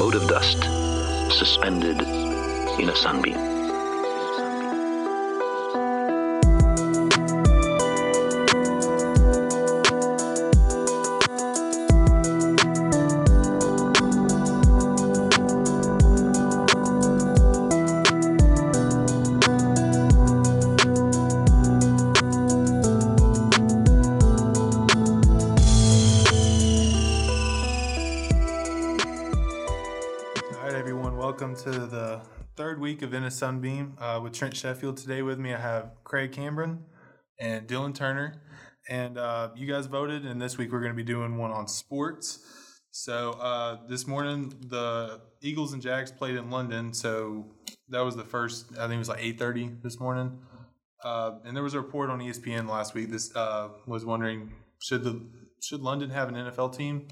mote of dust suspended in a sunbeam. Sunbeam uh, with Trent Sheffield. Today with me, I have Craig Cameron and Dylan Turner. And uh, you guys voted, and this week we're going to be doing one on sports. So uh, this morning, the Eagles and Jags played in London. So that was the first. I think it was like eight thirty this morning. Uh, and there was a report on ESPN last week. This uh, was wondering should the should London have an NFL team?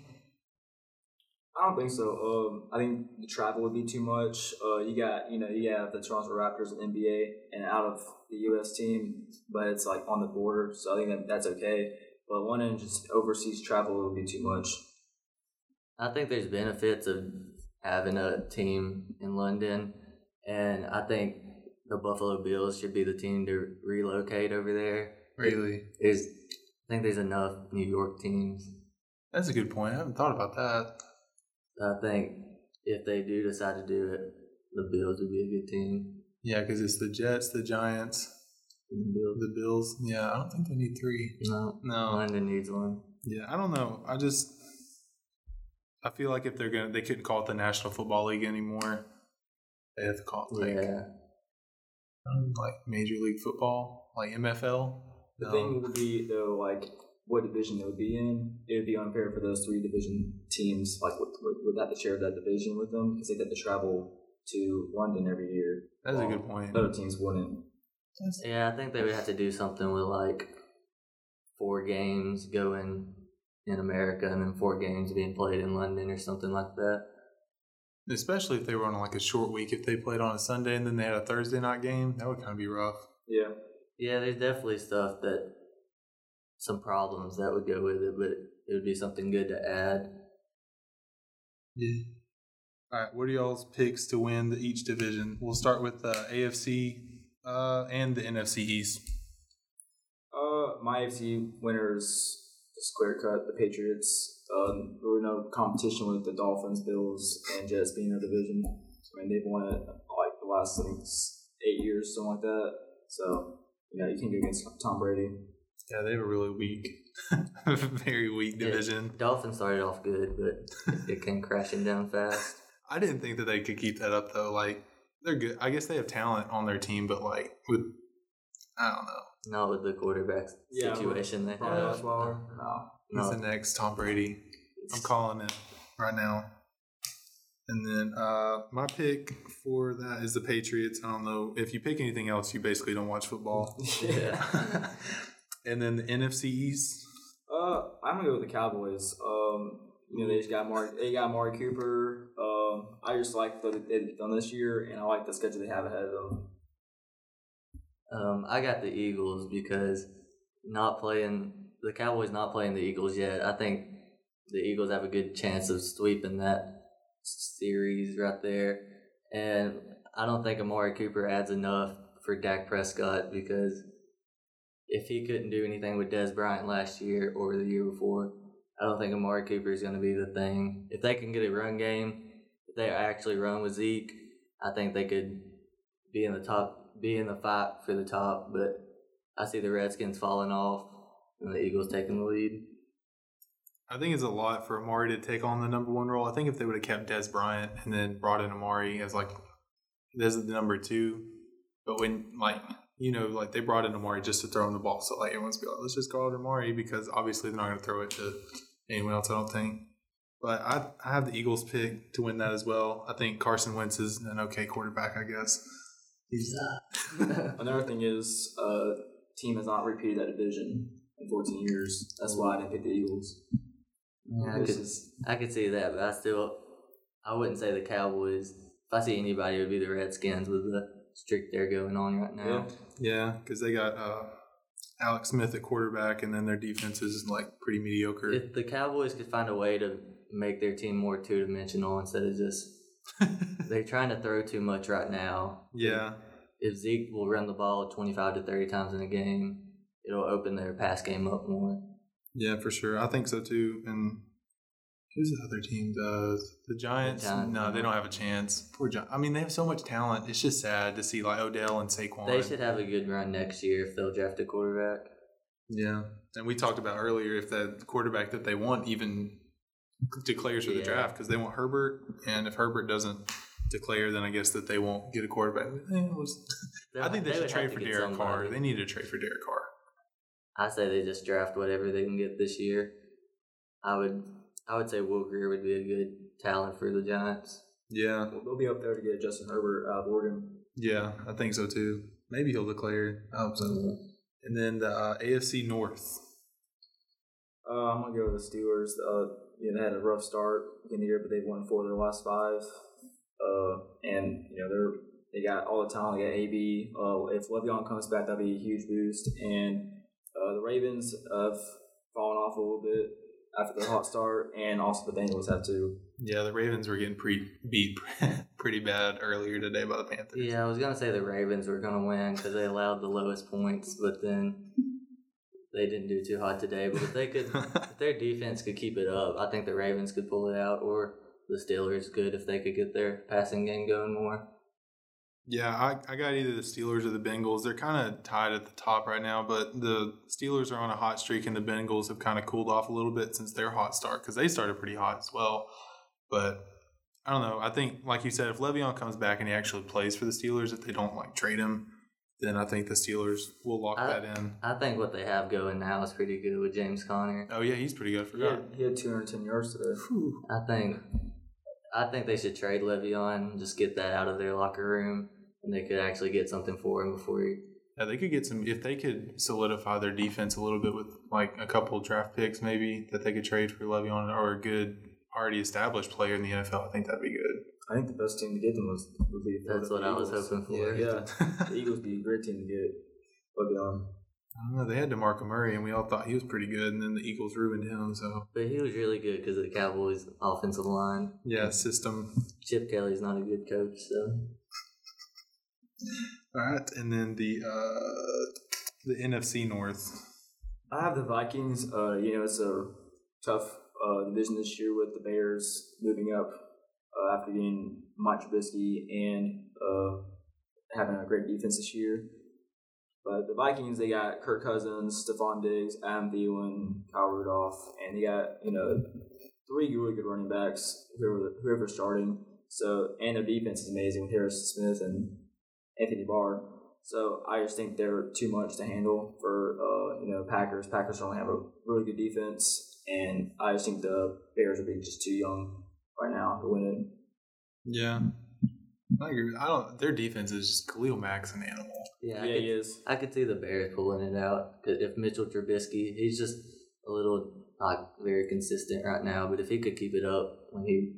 I don't think so. Um, I think the travel would be too much. Uh, you got, you know, you have the Toronto Raptors and NBA and out of the U.S. team, but it's like on the border, so I think that that's okay. But one and just overseas travel would be too much. I think there's benefits of having a team in London, and I think the Buffalo Bills should be the team to relocate over there. Really, There's, I think there's enough New York teams. that's a good point. I haven't thought about that. I think if they do decide to do it, the Bills would be a good team. Yeah, because it's the Jets, the Giants, The Bills, the Bills. Yeah, I don't think they need three. no, No. London needs one. Yeah, I don't know. I just I feel like if they're gonna, they couldn't call it the National Football League anymore. They have to call it like yeah, um, like Major League Football, like MFL. The Um, thing would be though, like what division they would be in. It would be unfair for those three division teams, like would, would, would have to share that division with them because they'd have to travel to London every year. That's a good um, point. Other teams wouldn't. yeah. I think they would have to do something with like four games going in America and then four games being played in London or something like that. Especially if they were on like a short week. If they played on a Sunday and then they had a Thursday night game, that would kind of be rough. Yeah. Yeah, there's definitely stuff that some problems that would go with it, but it would be something good to add. Yeah. All right. What are y'all's picks to win the each division? We'll start with the AFC uh, and the NFC East. Uh, my AFC winners just clear cut the Patriots. Um, there were no competition with the Dolphins, Bills, and Jets being in their division. I mean, they've won it like the last I think, s- eight years, something like that. So, you know, you can't go against Tom Brady. Yeah, they have a really weak, very weak Yeah, division. Dolphins started off good, but it came crashing down fast. I didn't think that they could keep that up though. Like they're good. I guess they have talent on their team, but like with I don't know. Not with the quarterback Yeah, situation they Brian have. Osweiler? No. Who's No, the next Tom Brady? I'm calling it right now. And then uh, my pick for that is the Patriots. I don't know if you pick anything else, you basically don't watch football. Yeah. And then the NFC East. Uh, I'm gonna go with the Cowboys. Um, you know, they just got Mark. They got Mark Cooper. Um, I just like what they've done this year, and I like the schedule they have ahead of them. um, I got the Eagles because not playing the Cowboys not playing the Eagles yet. I think the Eagles have a good chance of sweeping that series right there, and I don't think Amari Cooper adds enough for Dak Prescott because if he couldn't do anything with Dez Bryant last year or the year before, I don't think Amari Cooper is going to be the thing. If they can get a run game, if they actually run with Zeke, I think they could be in the top, be in the fight for the top. But I see the Redskins falling off and the Eagles taking the lead. I think it's a lot for Amari to take on the number one role. I think if they would have kept Dez Bryant and then brought in Amari as like this is the number two, but when like you know like they brought in Amari just to throw him the ball, so like everyone's be like let's just go out Amari because obviously they're not going to throw it to anyone else. I don't think. But I I have the Eagles pick to win that as well. I think Carson Wentz is an okay quarterback. I guess he's Another thing is, uh, team has not repeated that division in 14 years. That's why I didn't pick the Eagles. Yeah, I could, is- I could see that, but I still, I wouldn't say the Cowboys. If I see anybody, it would be the Redskins with the streak they're going on right now. yeah. Yeah because they got uh, Alex Smith at quarterback, and then their defense is like pretty mediocre. If the Cowboys could find a way to make their team more two dimensional instead of just they're trying to throw too much right now. yeah, If Zeke will run the ball 25 to 30 times in a game, it'll open their pass game up more. yeah, for sure. I think so too. And who's the other team does? The Giants? Giants, no, they don't have a chance. Poor Giants. I mean, they have so much talent. It's just sad to see like Odell and Saquon. They should have a good run next year if they'll draft a quarterback. Yeah, and we talked about earlier if the quarterback that they want even declares for the Yeah. draft because they want Herbert, and if Herbert doesn't declare, then I guess that they won't get a quarterback. Eh, was- I think they, should trade for Derek Carr. They need to trade for Derek Carr. I say they just draft whatever they can get this year. I would I would say Will Grier would be a good talent for the Giants. Yeah, They'll be up there to get Justin Herbert out of Oregon. yeah, I think so too. Maybe he'll declare. I hope so. And then the uh, AFC North. Uh, I'm gonna go with the Steelers. Uh, you know, they had a rough start in the year, but they've won four of their last five. Uh, and you know they're they got all the talent. They got AB. Uh, if Le'Veon comes back, that'd be a huge boost. And uh, the Ravens have fallen off a little bit after the hot start, and also the Bengals have too. Yeah, the Ravens were getting pre- beat pretty bad earlier today by the Panthers. Yeah, I was gonna say the Ravens were gonna win because they allowed the lowest points, but then they didn't do too hot today. But if they could, if their defense could keep it up, I think the Ravens could pull it out, or the Steelers could if they could get their passing game going more. Yeah, I, I got either the Steelers or the Bengals. They're kind of tied at the top right now, but the Steelers are on a hot streak, and the Bengals have kind of cooled off a little bit since their hot start because they started pretty hot as well. But I don't know. I think, like you said, if Le'Veon comes back and he actually plays for the Steelers, if they don't like trade him, then I think the Steelers will lock I- that in. I think what they have going now is pretty good with James Conner. Oh yeah, he's pretty good. I He had, he had 210 yards today. Whew. I think I think they should trade Le'Veon and just get that out of their locker room, and they could actually get something for him before he. Yeah, they could get some if they could solidify their defense a little bit with like a couple draft picks, maybe that they could trade for Le'Veon or a good already established player in the NFL. I think that'd be good. I think the best team to get them was would be the That's what I was hoping for. Yeah, the Eagles would be a great team to get. Le'Veon. I don't know. They had DeMarco Murray, and we all thought he was pretty good, and then the Eagles ruined him. So But he was really good because of the Cowboys' offensive line. yeah, system. Chip Kelly's not a good coach, so All right, and then the uh, the NFC North. I have the Vikings. Uh, you know, it's a tough uh, division this year with the Bears moving up uh, after getting Mike Trubisky and uh, having a great defense this year. But the Vikings, they got Kirk Cousins, Stefon Diggs, Adam Thielen, Kyle Rudolph, and they got you know three really good running backs. Whoever whoever's starting. So and their defense is amazing with Harrison Smith and Anthony Barr. So I just think they're too much to handle for uh, you know Packers. Packers only have a really good defense, and I just think the Bears are being just too young right now to win it. Yeah, I agree. I don't. Their defense is just Khalil Mack's an animal. yeah, Yeah, I, he is. I could see the Bears pulling it out. 'Cause if Mitchell Trubisky, he's just a little not very consistent right now, but if he could keep it up, when he,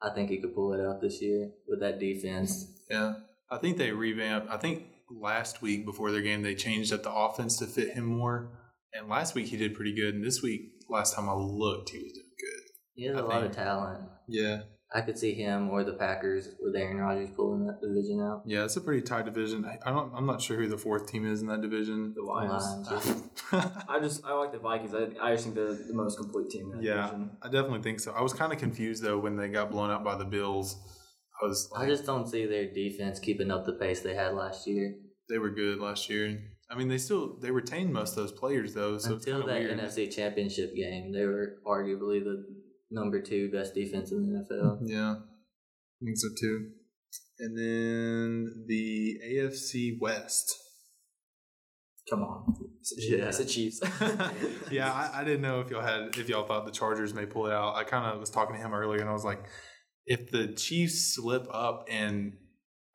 I think he could pull it out this year with that defense. Yeah, I think they revamped. I think last week before their game they changed up the offense to fit him more. And last week he did pretty good. And this week, last time I looked, he was doing good. He has I a lot of talent. Yeah, I could see him or the Packers with Aaron Rodgers pulling that division out. yeah, it's a pretty tight division. I I don't. I'm not sure who the fourth team is in that division. The Lions. Lions. I just I like the Vikings. I, I just think they're the most complete team in that yeah, division. I definitely think so. I was kind of confused though when they got blown out by the Bills. I was. I just don't see their defense keeping up the pace they had last year. they were good last year. I mean, they still they retained most of those players though. So Until that weird. NFC Championship game, they were arguably the number two best defense in the NFL. Yeah, I think so too. And then the AFC West. Come on, it's the Chiefs. Yeah. It's the Chiefs. Yeah, I, I didn't know if y'all had if y'all thought the Chargers may pull it out. I kind of was talking to him earlier, and I was like, if the Chiefs slip up, and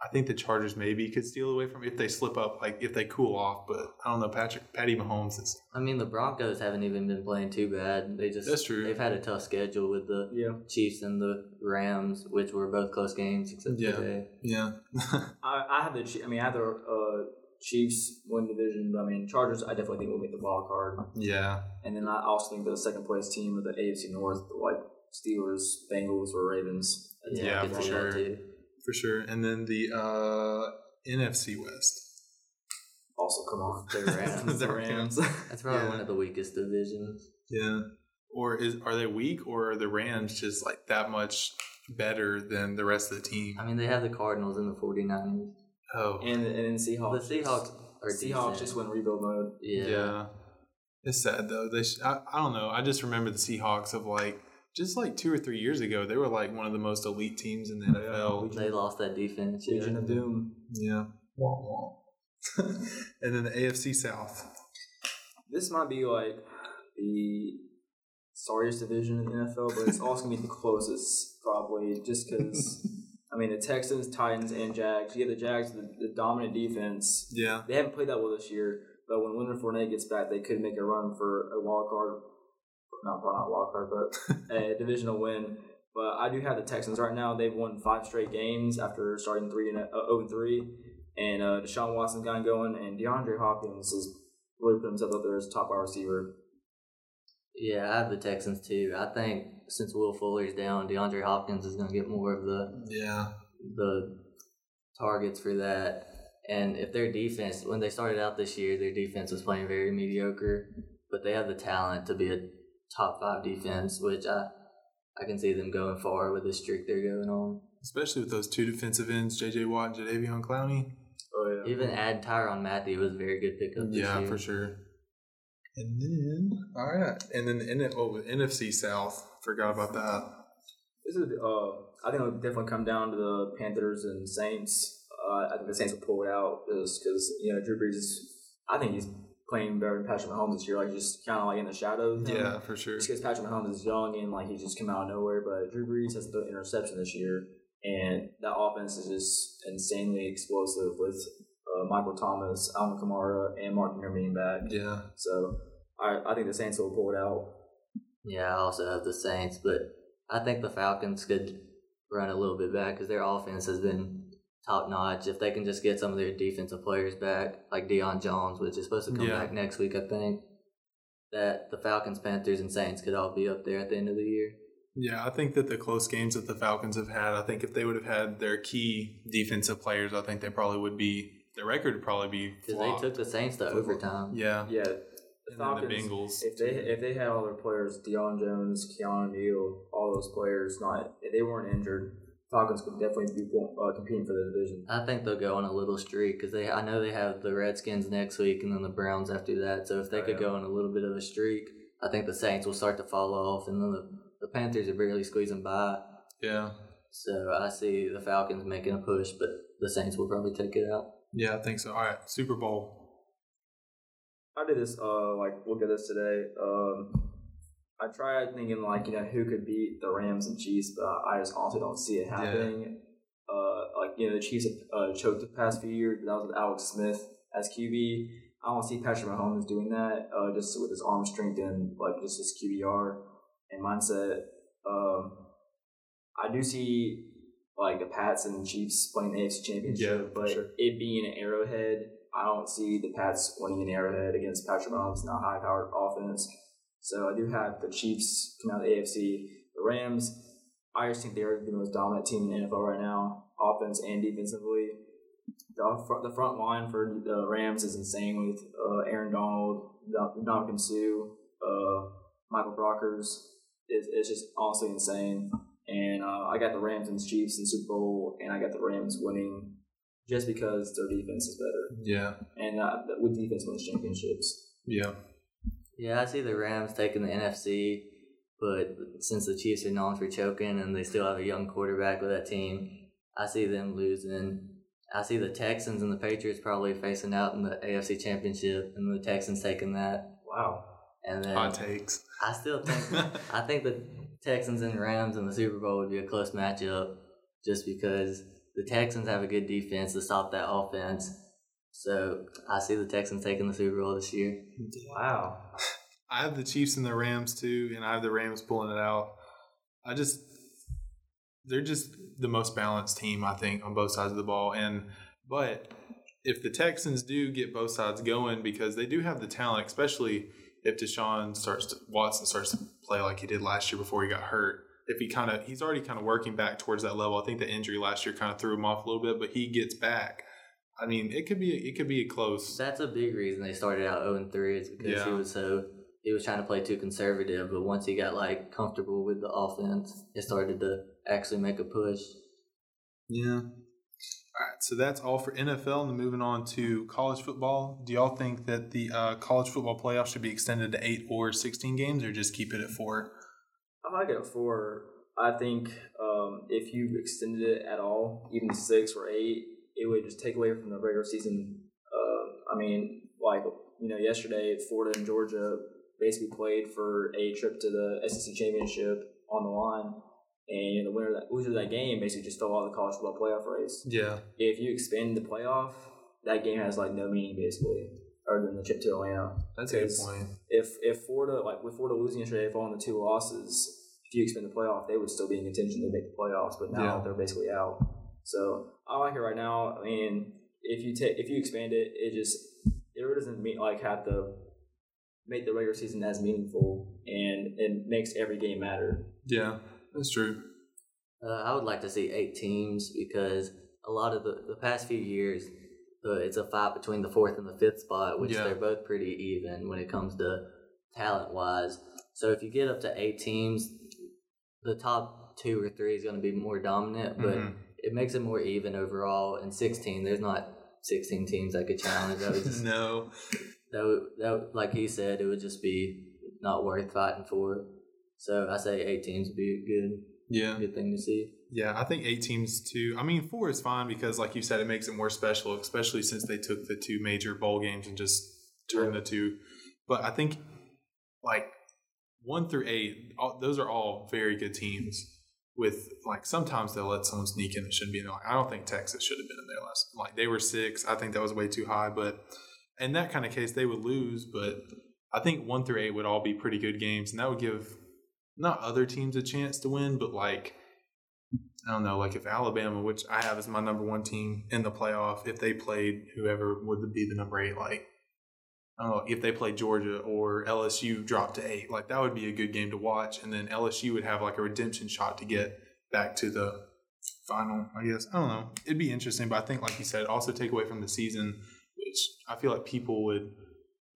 I think the Chargers maybe could steal away from if they slip up, like if they cool off. But I don't know. Patrick Patty Mahomes is I mean, the Broncos haven't even been playing too bad. They just That's true. They've had a tough schedule with the yeah, Chiefs and the Rams, which were both close games except Yeah. today. yeah, I, I have the. Chi- I mean, I have the uh, Chiefs win division. But I mean, Chargers. I definitely think will make the wild card. yeah, And then I also think the second place team of the AFC North, like Steelers, Bengals, or Ravens. Yeah, Yeah, for sure. too. for sure. And then the uh, NFC West. Also, come on, The Rams. The Rams. That's probably Yeah. one of the weakest divisions. Yeah. Or is are they weak or are the Rams just like that much better than the rest of the team? I mean, they have the Cardinals and the 49ers. Oh, and and then Seahawks. The Seahawks are Seahawks decent. just went rebuild mode. Yeah. yeah. It's sad though. They sh- I, I don't know. I just remember the Seahawks of like just like two or three years ago. They were like one of the most elite teams in the NFL. They lost that defense. Yeah. Legion of Doom. Yeah. Wah, wah. and then the AFC South. This might be like the sorriest division in the NFL, but it's also gonna be the closest probably, just because. I mean, the Texans, Titans, and Jags. You have the Jags, the, the dominant defense. Yeah. They haven't played that well this year, but when Leonard Fournette gets back, they could make a run for a wild card. Not probably not a wild card, but a divisional win. But I do have the Texans right now. They've won five straight games after starting three and uh, zero and three, and uh, Deshaun Watson got going, and DeAndre Hopkins has really put himself up there as top wide receiver. Yeah, I have the Texans too. I think since Will Fuller's down, DeAndre Hopkins is going to get more of the Yeah. the targets for that. And if their defense, when they started out this year, their defense was playing very mediocre, but they have the talent to be a top five defense, which I I can see them going far with the streak they're going on. Especially with those two defensive ends, J.J. Watt and Jadeveon Clowney. Oh yeah. Even add Tyrann Mathieu was a very good pickup. This Yeah, year. for sure. And then, all right, and then the N- oh, NFC South. Forgot about that. This is uh, I think it'll definitely come down to the Panthers and Saints. Uh, I think the Saints will pull it out just because you know Drew Brees is. I think he's playing better than Patrick Mahomes this year. Like just kind of like in the shadows. of him. Yeah, for sure. Just because Patrick Mahomes is young and like he just came out of nowhere, but Drew Brees has the interception this year, and that offense is just insanely explosive with uh, Michael Thomas, Alvin Kamara, and Mark Ingram being back. Yeah, So I, I think the Saints will pull it out. Yeah, I also have the Saints, but I think the Falcons could run a little bit back because their offense has been top notch. If they can just get some of their defensive players back, like Deion Jones, which is supposed to come Yeah. back next week, I think, that the Falcons, Panthers, and Saints could all be up there at the end of the year. yeah. I think that the close games that the Falcons have had, I think if they would have had their key defensive players, I think they probably would be. Their record would probably be Because they took the Saints to overtime. yeah, Yeah, the and then the Falcons. Bengals. If they if they had all their players, Deion Jones, Keanu Neal, all those players, not if they weren't injured, Falcons could definitely be uh, competing for the division. I think they'll go on a little streak because they. I know they have the Redskins next week and then the Browns after that. So if they Oh, could yeah. go on a little bit of a streak, I think the Saints will start to fall off, and then the, the Panthers are barely squeezing by. yeah, So I see the Falcons making a push, but the Saints will probably take it out. yeah. I think so. All right, Super Bowl. I did this uh like look at this today. Um, I tried thinking like you know who could beat the Rams and Chiefs, but I just honestly don't see it happening. Uh, like you know the Chiefs have uh, choked the past few years, but that was with Alex Smith as QB. I don't see Patrick Mahomes doing that. Uh, just with his arm strength and like just his QBR and mindset. Um, I do see like the Pats and Chiefs playing the AFC Championship, Yeah, but sure. it being an Arrowhead, I don't see the Pats winning an Arrowhead against Patrick Mahomes, not high powered offense. So I do have the Chiefs coming out of the AFC. The Rams, I just think they're the most dominant team in the NFL right now, offense and defensively. The front, the front line for the Rams is insane with uh, Aaron Donald, Ndamukong Suh, uh, Michael Brockers. It's, it's just honestly insane. And uh, I got the Rams and Chiefs in Super Bowl, and I got the Rams winning just because their defense is better. Yeah, And uh, with defense wins championships. yeah, Yeah, I see the Rams taking the NFC, but since the Chiefs are known for choking and they still have a young quarterback with that team, I see them losing. I see the Texans and the Patriots probably facing out in the AFC Championship, and the Texans taking that. Wow. And then hot takes. I still think I think the Texans and Rams in the Super Bowl would be a close matchup, just because the Texans have a good defense to stop that offense. So I see the Texans taking the Super Bowl this year. Wow. I have the Chiefs and the Rams too, and I have the Rams pulling it out. I just they're just the most balanced team, I think, on both sides of the ball. And but if the Texans do get both sides going, because they do have the talent, especially if Deshaun starts to Watson starts to play like he did last year before he got hurt, if he kind of he's already kind of working back towards that level. I think the injury last year kind of threw him off a little bit, but he gets back. I mean, it could be it could be a close. That's a big reason they started out 0 and 3 is because he was so he was trying to play too conservative, but once he got like comfortable with the offense, it started to actually make a push. Yeah. All right, so that's all for NFL. And moving on to college football. Do y'all think that the uh, college football playoff should be extended to eight or sixteen games, or just keep it at four? I like it at four. I think um, if you extended it at all, even six or eight, it would just take away from the regular season. Uh, I mean, like you know, yesterday Florida and Georgia basically played for a trip to the SEC championship on the line, and the winner, that loser of that game, basically just fell out of the college football playoff race. Yeah. If you expand the playoff, that game has like no meaning basically, other than the trip to Atlanta That's a good point. if if Florida like with Florida losing yesterday following the two losses, if you expand the playoff, they would still be in contention to make the playoffs, but now Yeah. they're basically out. So I like it right now. I mean, if you take if you expand it, it just it really doesn't mean like have to make the regular season as meaningful, and it makes every game matter. Yeah, that's true. Uh, I would like to see eight teams because a lot of the, the past few years, uh, it's a fight between the fourth and the fifth spot, which Yeah. they're both pretty even when it comes to talent wise. So if you get up to eight teams, the top two or three is going to be more dominant, but Mhm. It makes it more even overall. And 16, there's not 16 teams that could challenge. That would just, no. that would, that would, like he said, it would just be not worth fighting for. So I say eight teams would be good, Yeah. good thing to see. Yeah, I think eight teams too. I mean, four is fine because, like you said, it makes it more special, especially since they took the two major bowl games and just turned the two. But I think, like, one through eight, all, those are all very good teams. With like sometimes they'll let someone sneak in that shouldn't be in there. Like, I don't think Texas should have been in there last. Like they were six. I think that was way too high. But in that kind of case, they would lose. But I think one through eight would all be pretty good games, and that would give not other teams a chance to win, but like I don't know, like if Alabama, which I have as my number one team in the playoff, if they played whoever would be the number eight, like I don't know, if they played Georgia or LSU dropped to eight, like that would be a good game to watch, and then LSU would have like a redemption shot to get back to the final. I guess I don't know. It'd be interesting, but I think, like you said, also take away from the season, which I feel like people would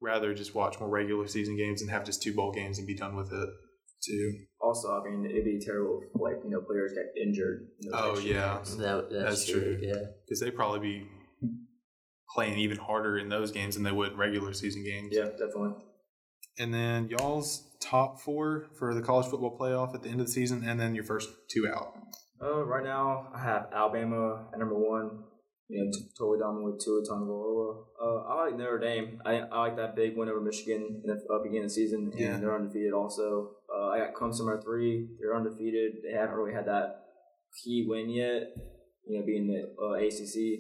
rather just watch more regular season games and have just two bowl games and be done with it too. Also, I mean, it'd be terrible if like you know players get injured. In Oh, yeah. That, that's, That's true. true. Yeah. because they probably be playing even harder in those games than they would regular season games. yeah, definitely. And then y'all's top four for the college football playoff at the end of the season, and then your first two out. Uh, right now, I have Alabama at number one. You know, t- totally dominant with Tua Tagovailoa. Uh, I like Notre Dame. I, I like that big win over Michigan in the uh, beginning of the season, and Yeah. they're undefeated. Also, uh, I got Clemson number three. They're undefeated. They haven't really had that key win yet. You know, being the uh, ACC.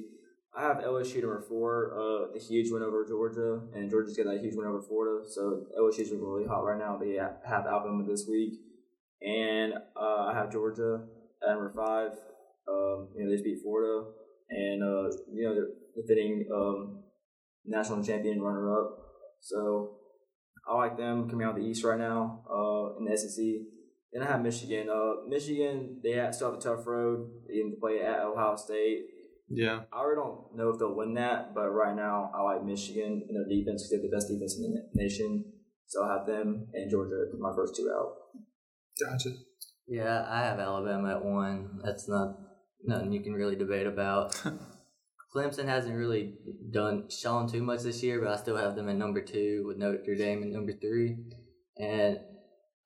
I have LSU number four. Uh, the huge win over Georgia, and Georgia's got that huge win over Florida. So LSU's really hot right now. They ha- have Alabama this week, and uh, I have Georgia at number five. Um, you know, they just beat Florida, and uh, you know, they're defending um, national champion runner up. So I like them coming out the East right now uh, in the SEC. Then I have Michigan. Uh, Michigan, they have, still have a tough road. They need to play at Ohio State. Yeah, I really don't know if they'll win that, but right now I like Michigan and their defense because they have the best defense in the nation. So I have them and Georgia my first two out. gotcha. Yeah, I have Alabama at one. That's not nothing you can really debate about. Clemson hasn't really done shown too much this year, but I still have them at number two with Notre Dame at number three. And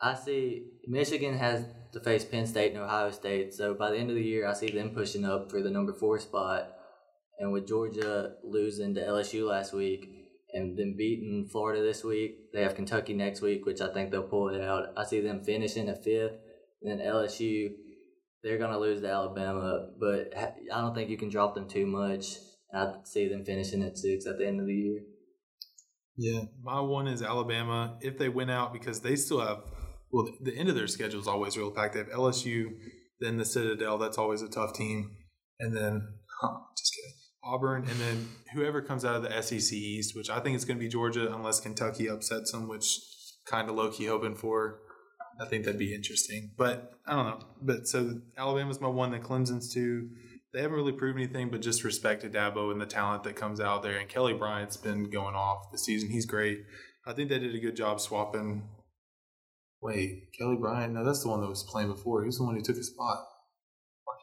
I see Michigan has to face Penn State and Ohio State, so by the end of the year, I see them pushing up for the number four spot. And with Georgia losing to LSU last week and then beating Florida this week, they have Kentucky next week, which I think they'll pull it out. I see them finishing at fifth. And then LSU, they're going to lose to Alabama, but I don't think you can drop them too much. I see them finishing at six at the end of the year. Yeah, my one is Alabama. If they win out, because they still have, well, the end of their schedule is always real packed. They have LSU, then the Citadel. That's always a tough team, and then huh, just kidding, Auburn, and then whoever comes out of the SEC East, which I think it's going to be Georgia, unless Kentucky upsets them, which kind of low key hoping for. I think that'd be interesting. But I don't know. But so Alabama's my one, then Clemson's two. They haven't really proved anything, but just respect to Dabo and the talent that comes out there. And Kelly Bryant's been going off this season. He's great. I think they did a good job swapping. Wait, Kelly Bryant? No, that's the one that was playing before. He was the one who took his spot.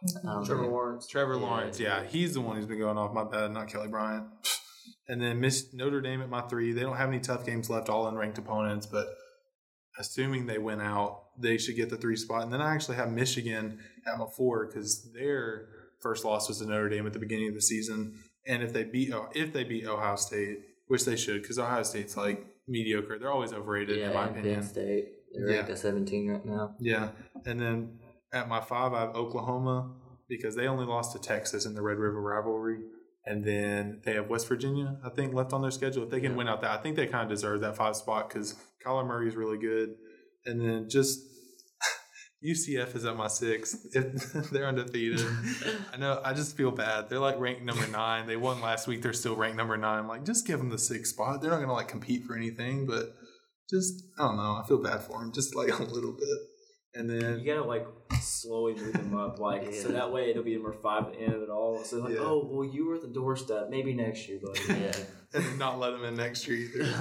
I don't um, Trevor. Lawrence. Trevor Yeah. Lawrence, yeah, he's the one who's been going off. My bad, not Kelly Bryant. And then Miss Notre Dame at my three. They don't have any tough games left, all unranked opponents, but assuming they win out, they should get the three spot. And then I actually have Michigan at my four because their first loss was to Notre Dame at the beginning of the season. And if they beat oh, if they beat Ohio State, which they should, because Ohio State's like mediocre, they're always overrated in my Yeah, and opinion. Penn State. They're ranked at 17 right now. Yeah, and then at my five, I have Oklahoma because they only lost to Texas in the Red River rivalry, and then they have West Virginia, I think, left on their schedule. If they can Yeah. win out that, I think they kind of deserve that five spot because Kyler Murray is really good, and then just UCF is at my six. If they're undefeated, I know. I just feel bad. They're like ranked number nine. They won last week. They're still ranked number nine. Like, just give them the sixth spot. They're not gonna like compete for anything, but just I don't know. I feel bad for him, just like a little bit. And then You gotta like slowly move them up, like so that way it'll be number five at the end of it all. So like, Yeah. oh well, you were at the doorstep. Maybe next year, buddy. Yeah. and not let them in next year either.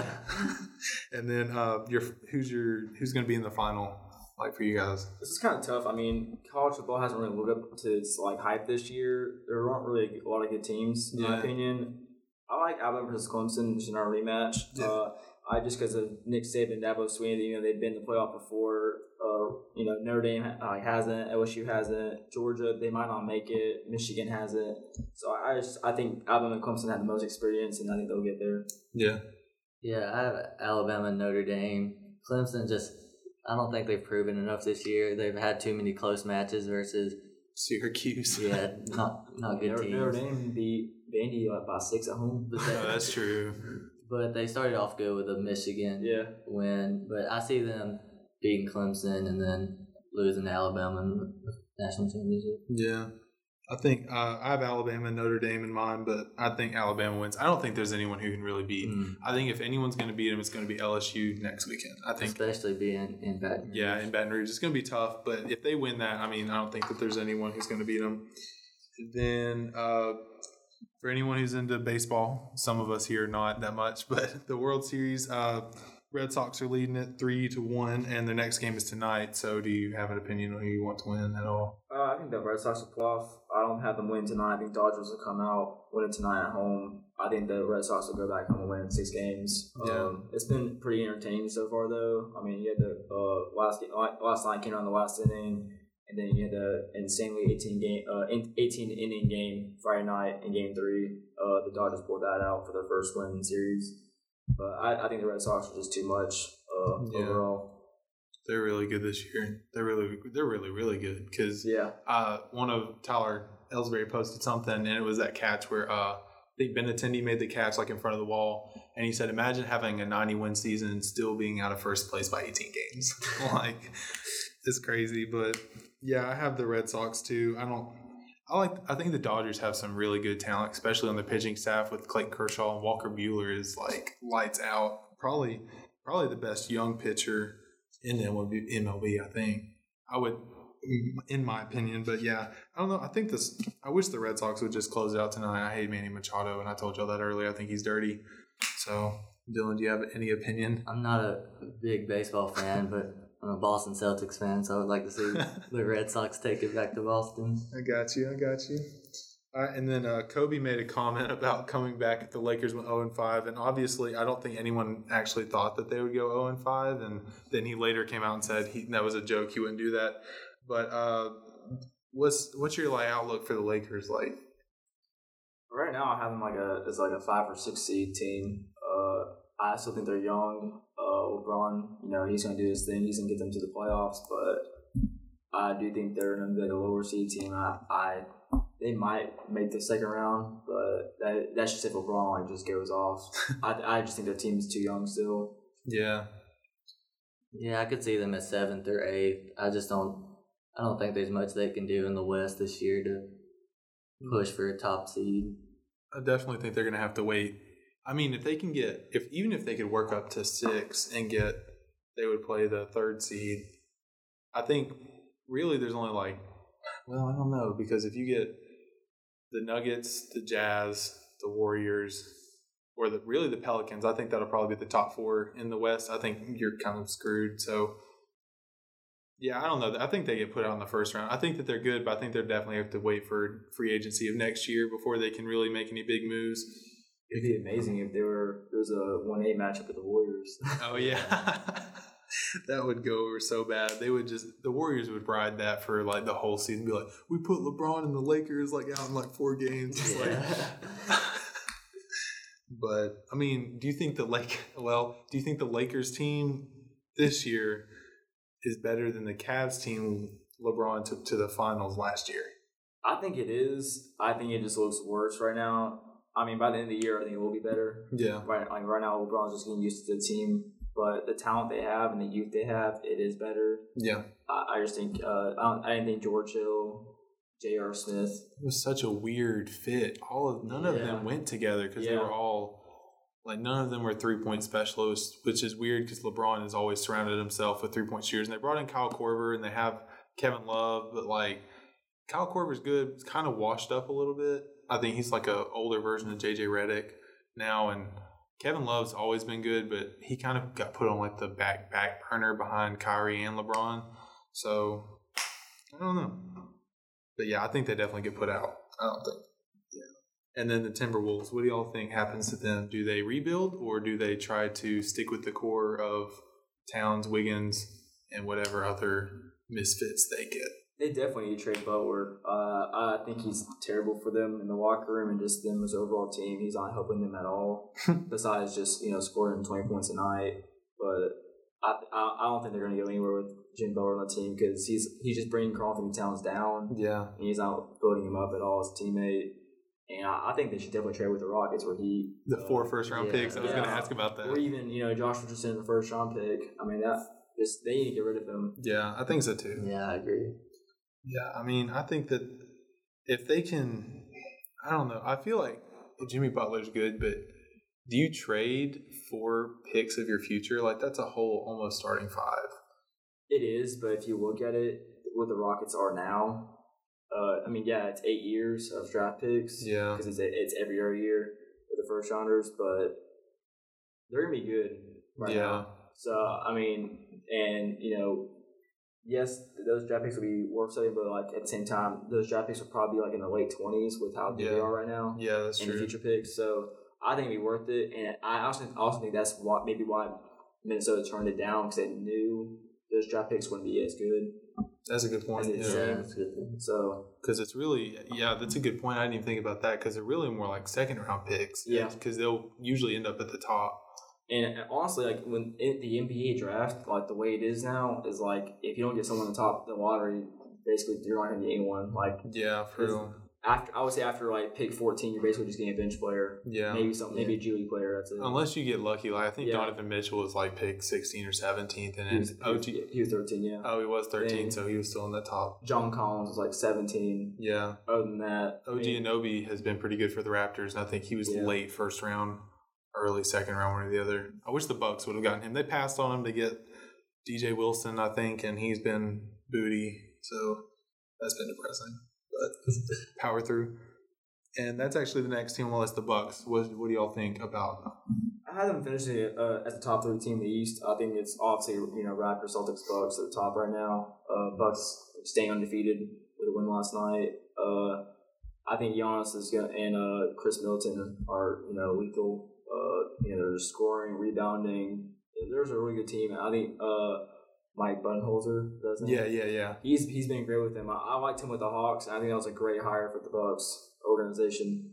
and then uh, your who's your who's to be in the final like for you guys? This is kind of tough. I mean, college football hasn't really lived up to its like hype this year. There aren't really a lot of good teams, in my opinion. I like Alabama versus Clemson, which is our rematch. Yeah. Uh, I just because of Nick Saban, Dabo Swinney, you know they've been to the playoff before. Uh, you know Notre Dame uh, hasn't, LSU hasn't, Georgia they might not make it, Michigan hasn't. So I I just I think Alabama and Clemson had the most experience, and I think they'll get there. Yeah, Yeah, I have Alabama and Notre Dame. Clemson just, I don't think they've proven enough this year. They've had too many close matches versus, Syracuse. yeah, not not good Notre, teams. Notre Dame beat Vandy like by six at home. But No, that's true. But they started off good with a Michigan Yeah. win. But I see them beating Clemson and then losing to Alabama in the national championship. Yeah. I think uh, I have Alabama and Notre Dame in mind, but I think Alabama wins. I don't think there's anyone who can really beat. Mm. I think if anyone's going to beat them, it's going to be LSU next weekend. I think Especially being in Baton Rouge. Yeah, in Baton Rouge, it's going to be tough. But if they win that, I mean, I don't think that there's anyone who's going to beat them. Then, uh, for anyone who's into baseball, some of us here not that much, but the World Series, uh, Red Sox are leading it three to one, and their next game is tonight. So, do you have an opinion on who you want to win at all? Uh, I think the Red Sox will pull off. I don't have them win tonight. I think Dodgers will come out win it tonight at home. I think the Red Sox will go back home and win six games. Yeah. Um, it's been pretty entertaining so far, though. I mean, you had the uh, last last night came on the last inning, and then you had the insanely eighteen game, uh, eighteen inning game Friday night in Game Three. Uh, the Dodgers pulled that out for their first win in the series. But I, I think the Red Sox are just too much uh, Yeah. overall. They're really good this year. They're really, they're really, really good because Yeah. uh, one of Tyler Ellsbury posted something, and it was that catch where uh, I think Benintendi made the catch like in front of the wall, and he said, "Imagine having a 90 win season and still being out of first place by 18 games. like, it's crazy." But yeah, I have the Red Sox too. I don't. I like. I think the Dodgers have some really good talent, especially on the pitching staff with Clayton Kershaw and Walker Buehler is like lights out. Probably, probably the best young pitcher in MLB. MLB I think. I would, in my opinion. But yeah, I don't know. I think this. I wish the Red Sox would just close it out tonight. I hate Manny Machado, and I told y'all that earlier. I think he's dirty. So, Dylan, do you have any opinion? I'm not a big baseball fan, but I'm a Boston Celtics fan, so I would like to see the Red Sox take it back to Boston. I got you. I got you. All right, and then uh, Kobe made a comment about coming back if the Lakers went 0 and 5, and obviously, I don't think anyone actually thought that they would go 0 and 5. And then he later came out and said he, that was a joke; he wouldn't do that. But uh, what's what's your like outlook for the Lakers? Like, Right now, I have them like a it's like a five or six seed team. I still think they're young. Uh, LeBron, you know, he's gonna do his thing. He's gonna get them to the playoffs, but I do think they're gonna be a lower seed team. I, I they might make the second round, but that that's just if LeBron like just goes off. I I just think their team is too young still. yeah, Yeah, I could see them at seventh or eighth. I just don't. I don't think there's much they can do in the West this year to push for a top seed. I definitely think they're going to have to wait. I mean, if they can get, if even if they could work up to six and get, they would play the third seed. I think really there's only like, well, I don't know because if you get the Nuggets, the Jazz, the Warriors, or the really the Pelicans, I think that'll probably be the top four in the West. I think you're kind of screwed. So. Yeah, I don't know. I think they get put out in the first round. I think that they're good, but I think they definitely have to wait for free agency of next year before they can really make any big moves. It'd be amazing if there were there was a one A matchup with the Warriors. Oh yeah, that would go over so bad. They would just the Warriors would ride that for like the whole season. Be like, we put LeBron and the Lakers like out in like four games. It's like, Yeah. but I mean, do you think the Lake? Well, do you think the Lakers team this year is better than the Cavs team LeBron took to the finals last year? I think it is. I think it just looks worse right now. I mean, by the end of the year, I think it will be better. Yeah, Right, like right now, LeBron's just getting used to the team, but the talent they have and the youth they have, it is better. yeah. I, I just think uh, I, don't, I didn't think George Hill, J.R. Smith. It was such a weird fit. All of none of Yeah. them went together because they were all like none of them were three point specialists, which is weird because LeBron has always surrounded himself with three point shooters. And they brought in Kyle Korver and they have Kevin Love, but like Kyle Korver's good. It's kind of washed up a little bit. I think he's like a older version of JJ Redick now, and Kevin Love's always been good, but he kind of got put on like the back back burner behind Kyrie and LeBron. So I don't know. But yeah, I think they definitely get put out. I don't think. Yeah. And then the Timberwolves, what do y'all think happens to them? Do they rebuild or do they try to stick with the core of Towns, Wiggins, and whatever other misfits they get? They definitely need to trade Butler. Uh, I think he's terrible for them in the locker room and just them as overall team. He's not helping them at all. besides just you know scoring twenty points a night, but I I, I don't think they're going to go anywhere with Jim Butler on the team because he's he's just bringing Karl-Anthony Towns down Yeah. and he's not building him up at all as a teammate. And I, I think they should definitely trade with the Rockets where he The uh, four first round yeah. picks. I was going to ask about that, or even you know Josh Richardson the first round pick. I mean that just they need to get rid of him. Yeah, I think so too. yeah, I agree. Yeah, I mean, I think that if they can, I don't know. I feel like Jimmy Butler's good, but do you trade for picks of your future? Like that's a whole almost starting five. It is, but if you look at it, what the Rockets are now, uh, I mean, yeah, it's eight years of draft picks. Yeah. because it's it's every other year with the first rounders, but they're gonna be good right Yeah. now. So I mean, and you know, yes, those draft picks will be worth something, but like at the same time, those draft picks will probably be like in the late twenties with how good they are right now Yeah, that's and true. future picks. So I think it'd be worth it, and I also also think that's what maybe why Minnesota turned it down because they knew those draft picks wouldn't be as good. That's a good point. As Yeah. Yeah, good. thing. So Because it's really, yeah, that's a good point. I didn't even think about that because they're really more like second round picks. Yeah. Because they'll usually end up at the top. And and honestly, like when it, the NBA draft, like the way it is now, is like if you don't get someone on top of the lottery, basically you're not gonna get anyone. Like Yeah, for real. after, I would say after like pick fourteen, you're basically just getting a bench player, Yeah. maybe some, maybe a G League player. That's it. Unless you get lucky. Like I think Yeah. Donovan Mitchell was like pick 16 or 17th. And he then was, he, was, OG. he was thirteen, yeah. Oh, he was 13, Then- so he was still in the top. John Collins was like seventeen. Yeah. Other than that, I OG mean, Anunoby has been pretty good for the Raptors, and I think he was Yeah. late first round, early second round, one or the other. I wish the Bucks would have gotten him. They passed on him to get DJ Wilson, I think, and he's been booty, so that's been depressing. But power through. And that's actually the next team on the list, the Bucks. What, what do y'all think about? I had them finishing it uh, as the top three team in the East. I think it's obviously you know Raptors, Celtics, Bucks at the top right now. Uh, Bucks staying undefeated with a win last night. Uh, I think Giannis is gonna and uh, Khris Middleton are you know lethal. Uh, you know they're scoring, rebounding. There's a really good team. I think uh, Mike Budenholzer doesn't. Yeah, yeah, yeah. He's he's been great with them. I, I liked him with the Hawks. I think that was a great hire for the Bucks organization.